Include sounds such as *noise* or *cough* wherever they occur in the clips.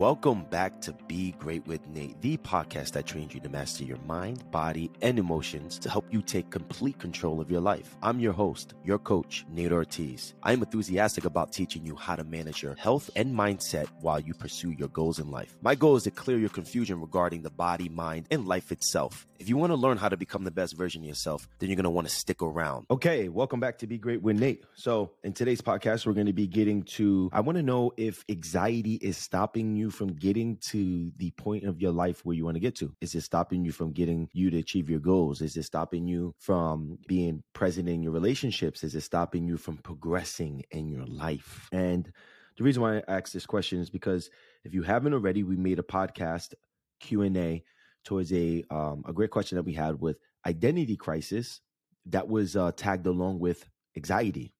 Welcome back to Be Great with Nate, the podcast that trains you to master your mind, body, and emotions to help you take complete control of your life. I'm your host, your coach, Nate Ortiz. I'm enthusiastic about teaching you how to manage your health and mindset while you pursue your goals in life. My goal is to clear your confusion regarding the body, mind, and life itself. If you want to learn how to become the best version of yourself, then you're going to want to stick around. Okay, welcome back to Be Great with Nate. So, in today's podcast, we're going to be getting to I want to know if anxiety is stopping you from getting to the point of your life where you want to get to? Is it stopping you from getting you to achieve your goals? Is it stopping you from being present in your relationships? Is it stopping you from progressing in your life? And the reason why I ask this question is because if you haven't already, we made a podcast Q and A towards a um, a great question that we had with identity crisis that was uh, tagged along with anxiety.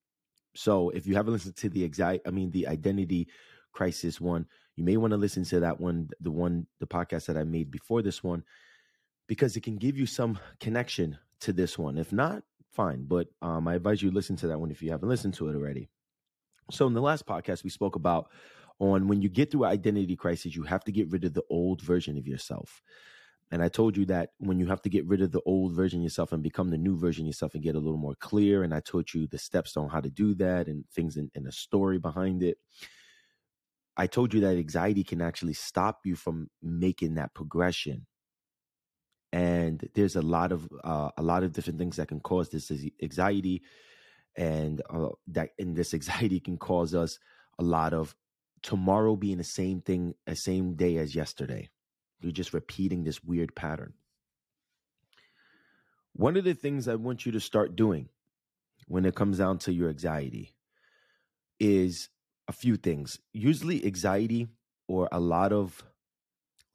So if you haven't listened to the anxiety, I mean the identity crisis one, you may want to listen to that one, the one, the podcast that I made before this one, because it can give you some connection to this one. If not, fine. But um, I advise you listen to that one if you haven't listened to it already. So in the last podcast, we spoke about on when you get through identity crisis, you have to get rid of the old version of yourself. And I told you that when you have to get rid of the old version yourself and become the new version yourself and get a little more clear. And I taught you the steps on how to do that and things in, the story behind it. I told you that anxiety can actually stop you from making that progression. And there's a lot of uh, a lot of different things that can cause this anxiety, and uh, that and this *laughs* anxiety can cause us a lot of tomorrow being the same thing, the same day as yesterday. You're just repeating this weird pattern. One of the things I want you to start doing when it comes down to your anxiety is a few things. Usually, anxiety or a lot of,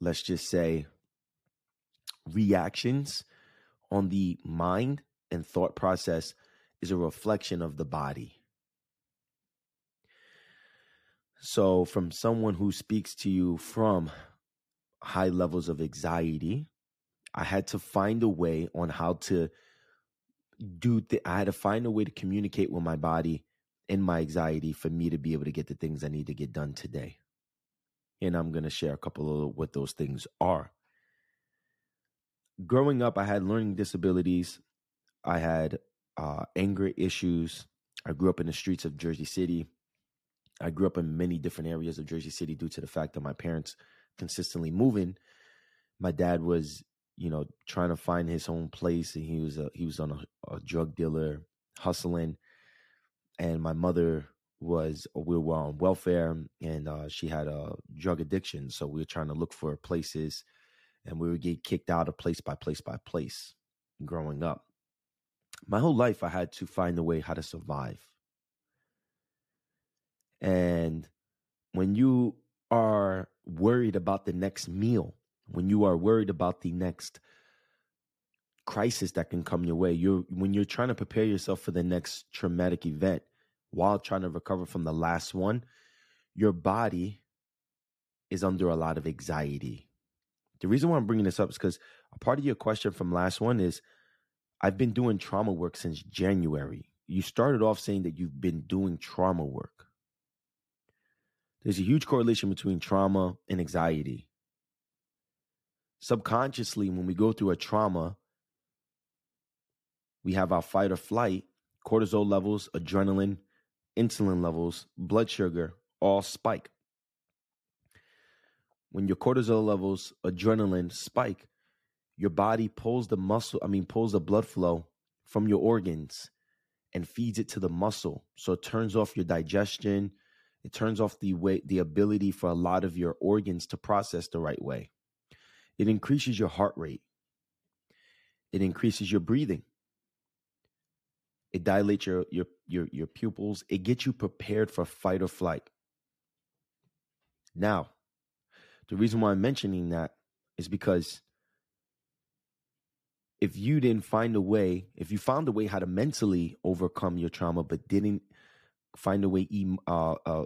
let's just say, reactions on the mind and thought process is a reflection of the body. So, from someone who speaks to you from high levels of anxiety, I had to find a way on how to do. I had to find a way to communicate with my body in my anxiety for me to be able to get the things I need to get done today. And I'm going to share a couple of what those things are. Growing up, I had learning disabilities. I had uh, anger issues. I grew up in the streets of Jersey City. I grew up in many different areas of Jersey City due to the fact that my parents consistently moving. My dad was, you know, trying to find his own place, and he was a, he was on a, a drug dealer hustling and my mother was we were on welfare and uh, she had a drug addiction so we were trying to look for places and we would get kicked out of place by place by place growing up. My whole life i had to find a way how to survive. And when you are worried about the next meal when you are worried about the next crisis that can come your way. You're when you're trying to prepare yourself for the next traumatic event while trying to recover from the last one, your body is under a lot of anxiety. The reason why I'm bringing this up is because a part of your question from last one is I've been doing trauma work since January. You started off saying that you've been doing trauma work. There's a huge correlation between trauma and anxiety. Subconsciously, when we go through a trauma, we have our fight or flight, cortisol levels, adrenaline, insulin levels, blood sugar all spike. When your cortisol levels, adrenaline spike, your body pulls the muscle, I mean, pulls the blood flow from your organs and feeds it to the muscle. So it turns off your digestion. It turns off the way, the ability for a lot of your organs to process the right way. It increases your heart rate. It increases your breathing. It dilates your your your your pupils. It gets you prepared for fight or flight. Now, the reason why I'm mentioning that is because if you didn't find a way, if you found a way how to mentally overcome your trauma, but didn't find a way uh, uh,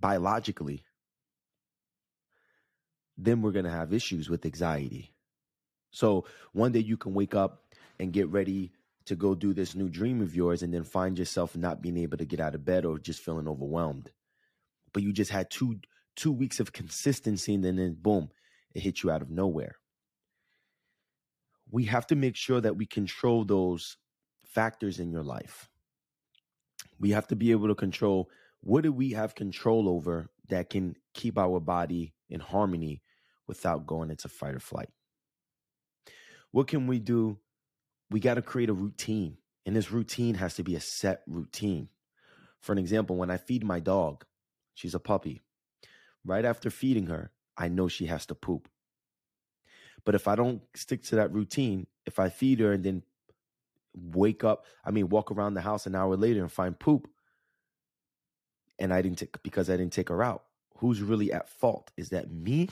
biologically, then we're going to have issues with anxiety. So one day you can wake up and get ready to go do this new dream of yours and then find yourself not being able to get out of bed or just feeling overwhelmed. But you just had too two weeks of consistency, and then, boom, it hits you out of nowhere. We have to make sure that we control those factors in your life. We have to be able to control what do we have control over that can keep our body in harmony without going into fight or flight. What can we do? We got to create a routine, and this routine has to be a set routine. For an example, when I feed my dog, she's a puppy. Right after feeding her, I know she has to poop. But if I don't stick to that routine, if I feed her and then wake up, I mean, walk around the house an hour later and find poop, and I didn't take because I didn't take her out, who's really at fault? Is that me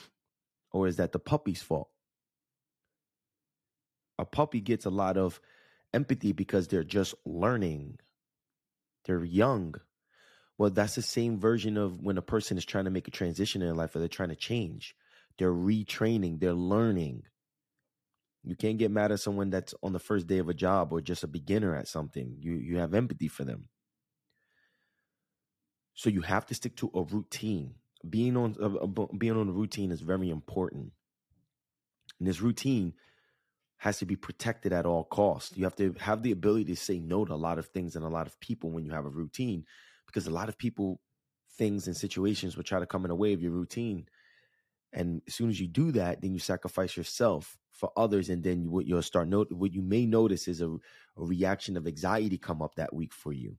or is that the puppy's fault? A puppy gets a lot of empathy because they're just learning. They're young. Well, that's the same version of when a person is trying to make a transition in life or they're trying to change. They're retraining, they're learning. You can't get mad at someone that's on the first day of a job or just a beginner at something. You you have empathy for them. So you have to stick to a routine. Being on uh, being on a routine is very important. And this routine has to be protected at all costs. You have to have the ability to say no to a lot of things and a lot of people when you have a routine because a lot of people things and situations will try to come in the way of your routine and as soon as you do that, then you sacrifice yourself for others, and then what you'll start note what you may notice is a, a reaction of anxiety come up that week for you.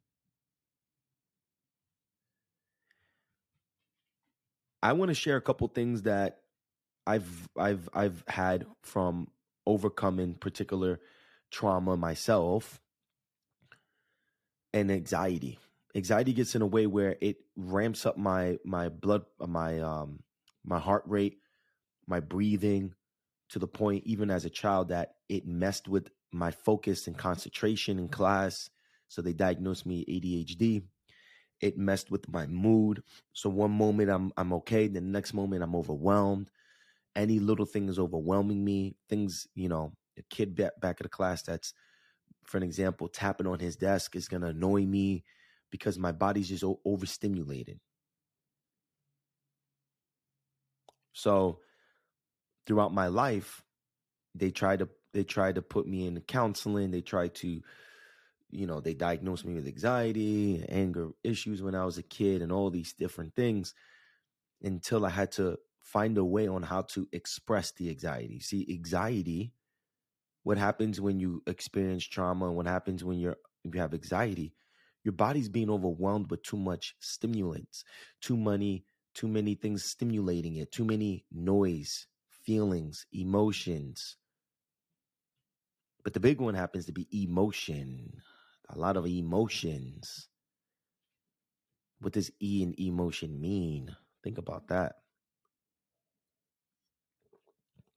I want to share a couple things that I've I've I've had from overcoming particular trauma myself and anxiety. Anxiety gets in a way where it ramps up my my blood my um my heart rate, my breathing, to the point, even as a child, that it messed with my focus and concentration in class. So they diagnosed me ADHD. It messed with my mood. So one moment I'm I'm okay, the next moment I'm overwhelmed. Any little thing is overwhelming me. Things, you know, a kid back back at the class that's, for an example, tapping on his desk is gonna annoy me because my body's just overstimulated. So throughout my life, they tried to they tried to put me in counseling. They tried to, you know, they diagnosed me with anxiety, anger issues when I was a kid, and all these different things until I had to find a way on how to express the anxiety. See, anxiety, what happens when you experience trauma and what happens when you're if you have anxiety, your body's being overwhelmed with too much stimulants, too many too many things stimulating it, too many noise, feelings, emotions. But the big one happens to be emotion. A lot of emotions. What does E in emotion mean? Think about that.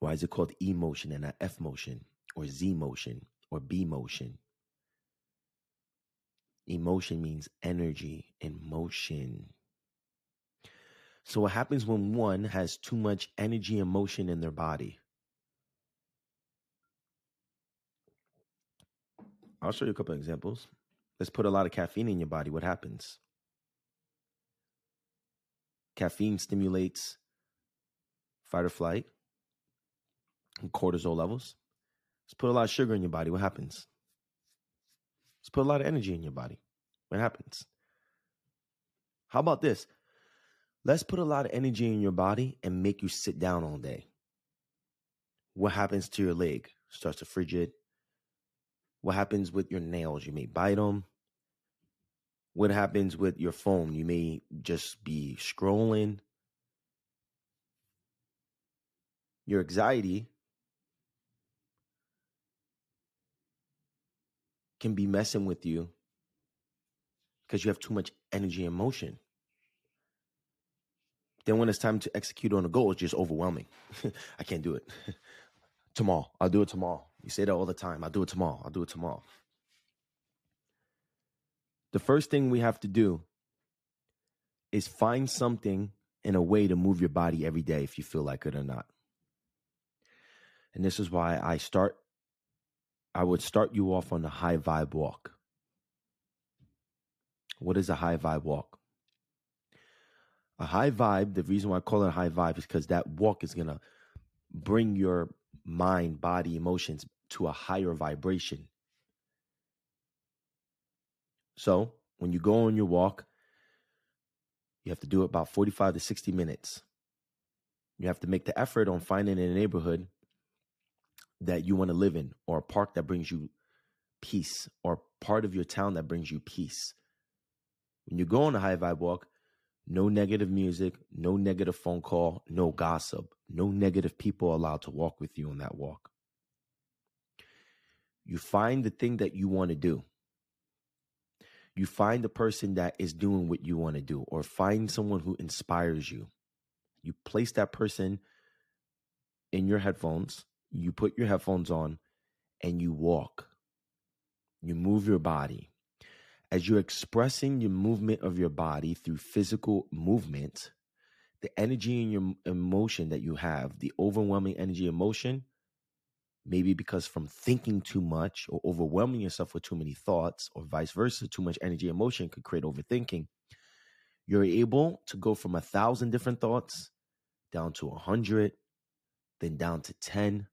Why is it called E motion and not F motion or Z motion or B motion? Emotion means energy and motion. So, what happens when one has too much energy and motion in their body? I'll show you a couple examples. Let's put a lot of caffeine in your body. What happens? Caffeine stimulates fight or flight cortisol levels. Let's put a lot of sugar in your body. What happens? Let's put a lot of energy in your body. What happens? How about this? Let's put a lot of energy in your body and make you sit down all day. What happens to your leg? Starts to frigid. What happens with your nails? You may bite them. What happens with your phone? You may just be scrolling. Your anxiety can be messing with you because you have too much energy and motion. Then when it's time to execute on a goal, it's just overwhelming. *laughs* I can't do it. *laughs* tomorrow. I'll do it tomorrow. You say that all the time. I'll do it tomorrow. I'll do it tomorrow. The first thing we have to do is find something in a way to move your body every day if you feel like it or not. And this is why I start I would start you off on a high vibe walk. What is a high vibe walk? A high vibe, the reason why I call it a high vibe is because that walk is going to bring your mind, body, emotions to a higher vibration. So when you go on your walk, you have to do it about 45 to 60 minutes. You have to make the effort on finding a neighborhood that you want to live in, or a park that brings you peace, or part of your town that brings you peace. When you go on a high vibe walk, no negative music, no negative phone call, no gossip, no negative people allowed to walk with you on that walk. You find the thing that you want to do. You find the person that is doing what you want to do, or find someone who inspires you. You place that person in your headphones, you put your headphones on, and you walk. You move your body as you're expressing your movement of your body through physical movement, the energy and your emotion that you have, the overwhelming energy emotion, maybe because from thinking too much or overwhelming yourself with too many thoughts, or vice versa, too much energy emotion could create overthinking. You're able to go from a thousand different thoughts down to a hundred, then down to 10.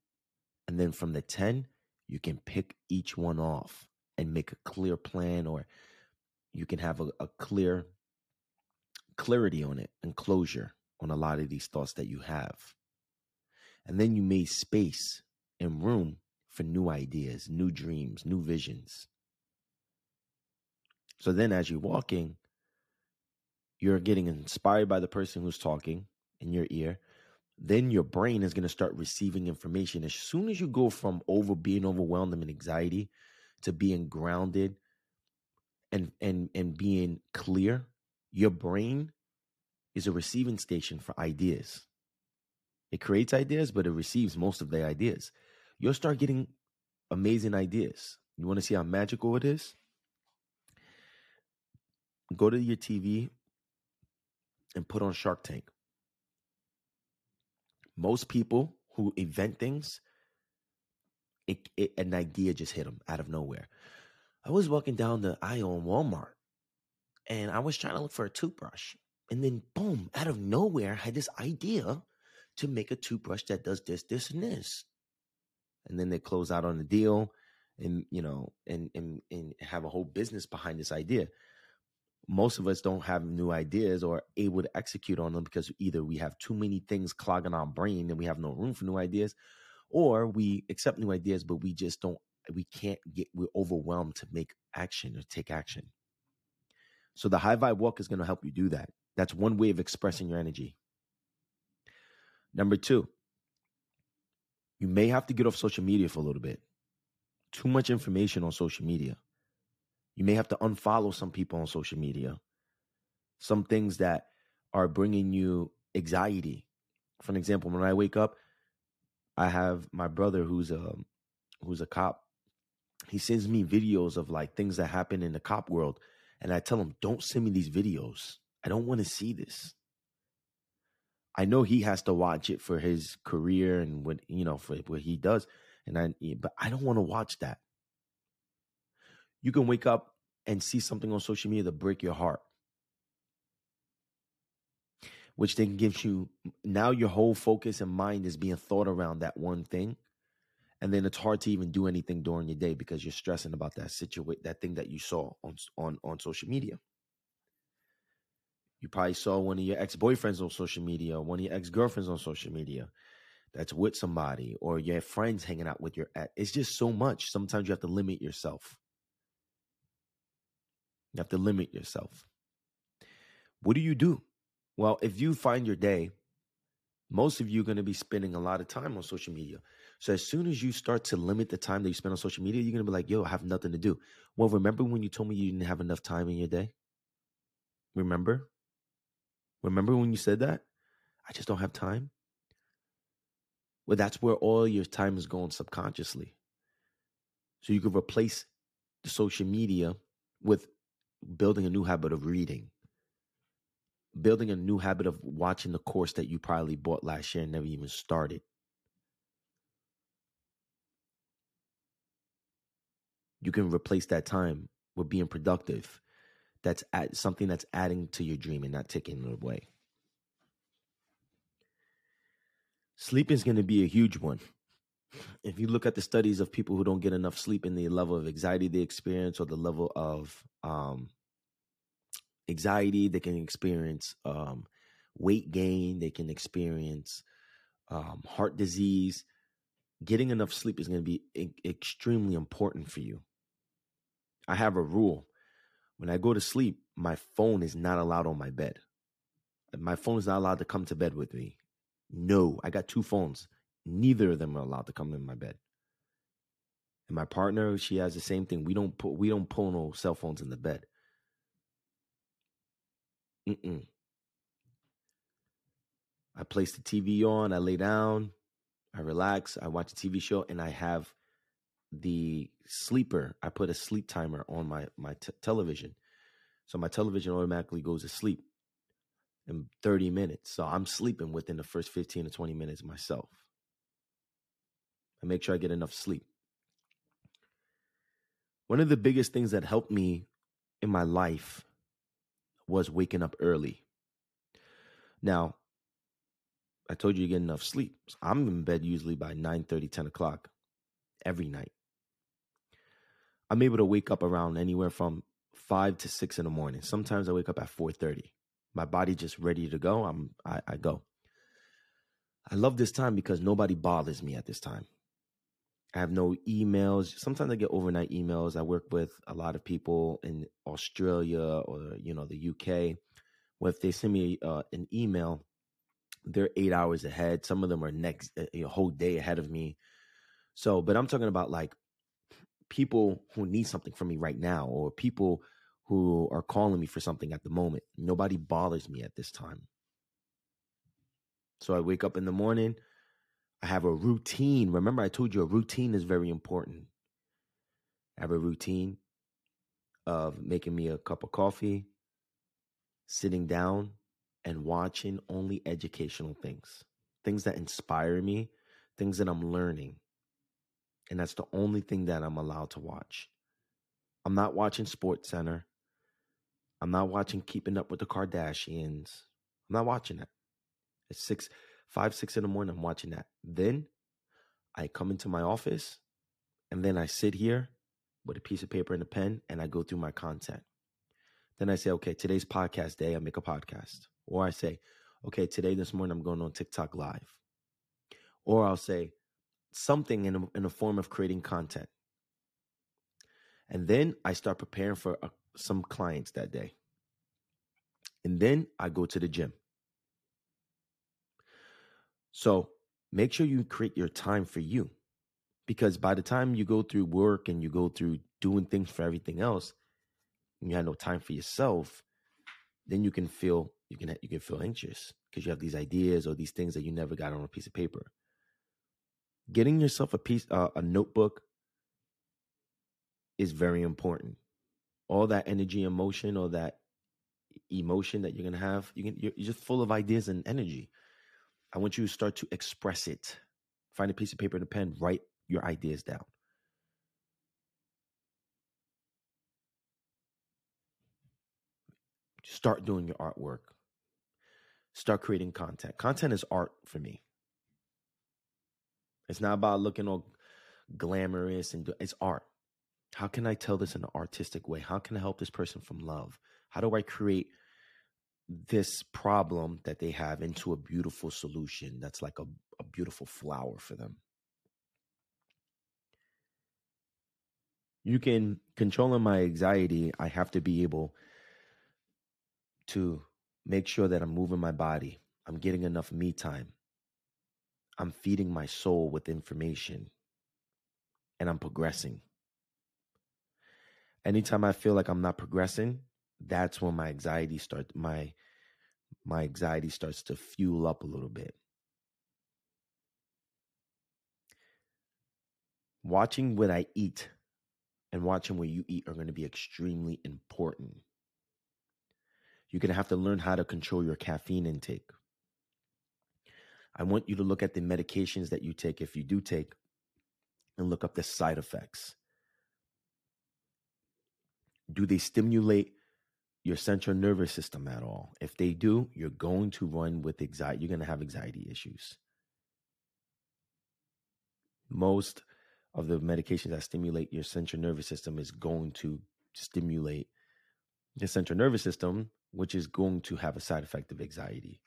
And then from the 10, you can pick each one off and make a clear plan or you can have a, a clear clarity on it and closure on a lot of these thoughts that you have. And then you made space and room for new ideas, new dreams, new visions. So then as you're walking, you're getting inspired by the person who's talking in your ear. Then your brain is going to start receiving information. As soon as you go from over being overwhelmed and anxiety to being grounded and and and being clear, your brain is a receiving station for ideas. It creates ideas, but it receives most of the ideas. You'll start getting amazing ideas. You want to see how magical it is? Go to your TV and put on Shark Tank. Most people who invent things, it, it, an idea just hit them out of nowhere. I was walking down the aisle in Walmart and I was trying to look for a toothbrush. And then, boom, out of nowhere, I had this idea to make a toothbrush that does this, this, and this. And then they close out on the deal and, you know, and, and, and have a whole business behind this idea. Most of us don't have new ideas or able to execute on them because either we have too many things clogging our brain and we have no room for new ideas, or we accept new ideas, but we just don't we can't get we're overwhelmed to make action or take action. So the high vibe walk is going to help you do that. That's one way of expressing your energy. Number two, you may have to get off social media for a little bit. Too much information on social media. You may have to unfollow some people on social media. Some things that are bringing you anxiety. For an example, when I wake up, I have my brother who's a who's a cop he sends me videos of like things that happen in the cop world and i tell him don't send me these videos i don't want to see this i know he has to watch it for his career and what you know for what he does and i but i don't want to watch that you can wake up and see something on social media that break your heart which then gives you now your whole focus and mind is being thought around that one thing and then it's hard to even do anything during your day because you're stressing about that situation, that thing that you saw on on on social media. You probably saw one of your ex boyfriends on social media, one of your ex girlfriends on social media, that's with somebody, or your friends hanging out with your ex. It's just so much. Sometimes you have to limit yourself. You have to limit yourself. What do you do? Well, if you find your day most of you are going to be spending a lot of time on social media. So as soon as you start to limit the time that you spend on social media, you're going to be like, yo, I have nothing to do. Well, remember when you told me you didn't have enough time in your day? Remember? Remember when you said that? I just don't have time. Well, that's where all your time is going subconsciously. So you could replace the social media with building a new habit of reading, building a new habit of watching the course that you probably bought last year and never even started. You can replace that time with being productive. That's at something that's adding to your dream and not taking it away. Sleeping is going to be a huge one. If you look at the studies of people who don't get enough sleep and the level of anxiety they experience or the level of um, anxiety, they can experience um, weight gain, they can experience um, heart disease. Getting enough sleep is going to be e- extremely important for you. I have a rule. When I go to sleep, my phone is not allowed on my bed. My phone is not allowed to come to bed with me. No, I got two phones. Neither of them are allowed to come in my bed. And my partner, she has the same thing. We don't put we don't pull no cell phones in the bed. Mm-mm. I place the TV on, I lay down, I relax, I watch a TV show, and I have the sleeper. I put a sleep timer on my my t- television, so my television automatically goes to sleep in 30 minutes. So I'm sleeping within the first 15 to 20 minutes myself. I make sure I get enough sleep. One of the biggest things that helped me in my life was waking up early. Now, I told you you get enough sleep. I'm in bed usually by 9 30, 10 o'clock every night. I'm able to wake up around anywhere from 5 to 6 in the morning. Sometimes I wake up at 4 30 my body just ready to go, I'm I, I go. I love this time because nobody bothers me at this time. I have no emails. Sometimes I get overnight emails. I work with a lot of people in Australia or you know the UK. Well, if they send me uh, an email, they're eight hours ahead. Some of them are next a whole day ahead of me. So, but I'm talking about like people who need something from me right now, or people who are calling me for something at the moment. Nobody bothers me at this time. So I wake up in the morning. I have a routine. Remember, I told you a routine is very important. I have a routine of making me a cup of coffee, sitting down, and watching only educational things, things that inspire me, things that I'm learning. And that's the only thing that I'm allowed to watch. I'm not watching Sports Center. I'm not watching Keeping Up with the Kardashians. I'm not watching that. It's six, five, six in the morning. I'm watching that. Then I come into my office and then I sit here with a piece of paper and a pen and I go through my content. Then I say, okay, today's podcast day. I make a podcast. Or I say, okay, today, this morning, I'm going on TikTok live. Or I'll say something in a, in a form of creating content. And then I start preparing for a some clients that day. And then I go to the gym. So make sure you create your time for you. Because by the time you go through work and you go through doing things for everything else, you have no time for yourself, then you can feel you can you can feel anxious because you have these ideas or these things that you never got on a piece of paper. Getting yourself a piece uh, a notebook is very important all that energy, emotion, or that emotion that you're gonna have, you can you're, you're just full of ideas and energy. I want you to start to express it. Find a piece of paper and a pen, write your ideas down. Start doing your artwork. Start creating content. Content is art for me. It's not about looking all glamorous and it's art. How can I tell this in an artistic way? How can I help this person from love? How do I create this problem that they have into a beautiful solution that's like a, a beautiful flower for them? You can controlling my anxiety, I have to be able to make sure that I'm moving my body. I'm getting enough me time. I'm feeding my soul with information and I'm progressing anytime I feel like I'm not progressing, that's when my anxiety starts my my anxiety starts to fuel up a little bit. Watching what I eat and watching what you eat are going to be extremely important. You're going to have to learn how to control your caffeine intake. I want you to look at the medications that you take if you do take and look up the side effects do they stimulate your central nervous system at all? If they do, you're going to run with anxiety. You're going to have anxiety issues. most of the medications that stimulate your central nervous system is going to stimulate the central nervous system, which is going to have a side effect of anxiety.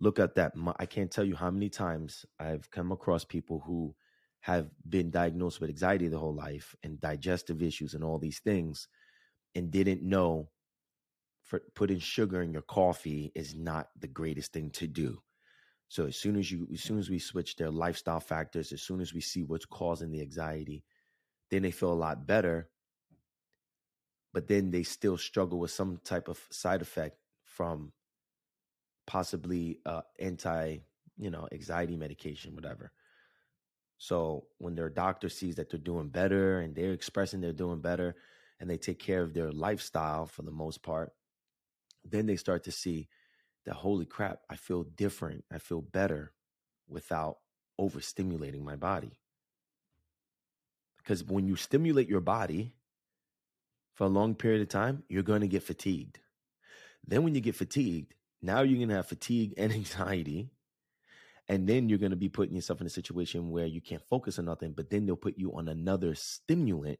Look at that. I can't tell you how many times I've come across people who have been diagnosed with anxiety their whole life and digestive issues and all these things and didn't know for putting sugar in your coffee is not the greatest thing to do. So as soon as you as soon as we switch their lifestyle factors, as soon as we see what's causing the anxiety, then they feel a lot better. But then they still struggle with some type of side effect from possibly uh anti, you know, anxiety medication, whatever. So when their doctor sees that they're doing better and they're expressing they're doing better and they take care of their lifestyle for the most part, then they start to see that holy crap, I feel different. I feel better without overstimulating my body. Because when you stimulate your body for a long period of time, you're going to get fatigued. Then, when you get fatigued, now you're going to have fatigue and *laughs* anxiety. And then you're going to be putting yourself in a situation where you can't focus on nothing, but then they'll put you on another stimulant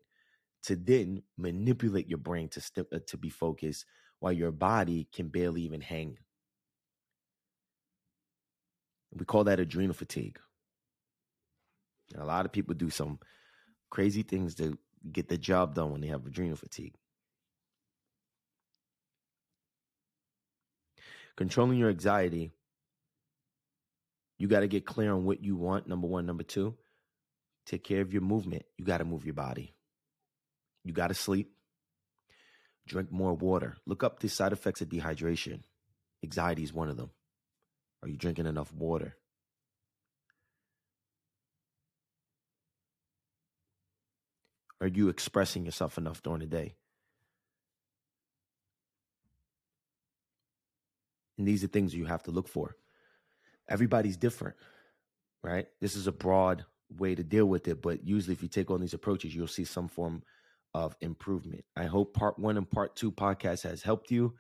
to then manipulate your brain to, st- uh, to be focused while your body can barely even hang we call that adrenal fatigue. And a lot of people do some crazy things to get the job done when they have adrenal fatigue. Controlling your anxiety, you got to get clear on what you want. Number one. Number two, take care of your movement. You got to move your body. You got to sleep. Drink more water. Look up the side effects of dehydration. Anxiety is one of them. Are you drinking enough water? Are you expressing yourself enough during the day? And these are things you have to look for. Everybody's different, right? This is a broad way to deal with it, but usually if you take on these approaches, you'll see some form of improvement. I hope part one and part two podcast has helped you.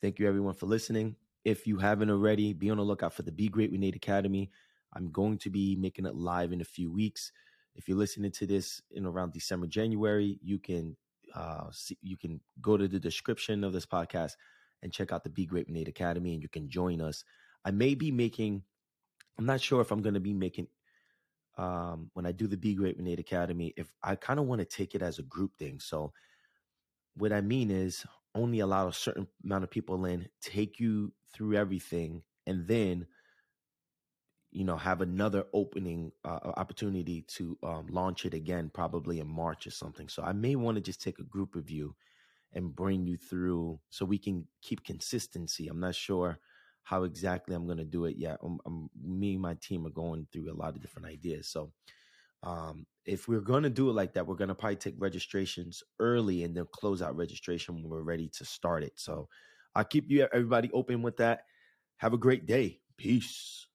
Thank you everyone for listening. If you haven't already, be on the lookout for the Be Great with Nate Academy. I'm going to be making it live in a few weeks. If you're listening to this in around December, January, you can uh, see, you can go to the description of this podcast and check out the Be Great with Nate Academy, and you can join us. I may be making. I'm not sure if I'm going to be making um, when I do the Be Great with Nate Academy. If I kind of want to take it as a group thing, so what I mean is only allow a certain amount of people in, take you through everything, and then you know have another opening uh, opportunity to um, launch it again, probably in March or something. So I may want to just take a group of you and bring you through so we can keep consistency. I'm not sure how exactly I'm going to do it yet. I'm, I'm, me and my team are going through a lot of different ideas. So um, if we're going to do it like that, we're going to probably take registrations early and then close out registration when we're ready to start it. So I'll keep you everybody open with that. Have a great day. Peace.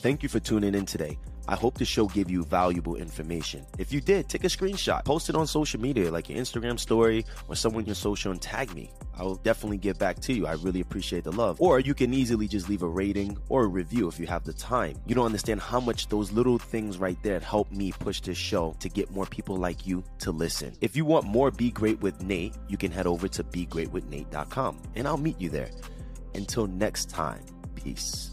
Thank you for tuning in today. I hope the show gave you valuable information. If you did, take a screenshot, post it on social media like your Instagram story or someone your social and tag me. I will definitely get back to you. I really appreciate the love. Or you can easily just leave a rating or a review if you have the time. You don't understand how much those little things right there help me push this show to get more people like you to listen. If you want more Be Great with Nate, you can head over to begreatwithnate.com and I'll meet you there. Until next time, peace.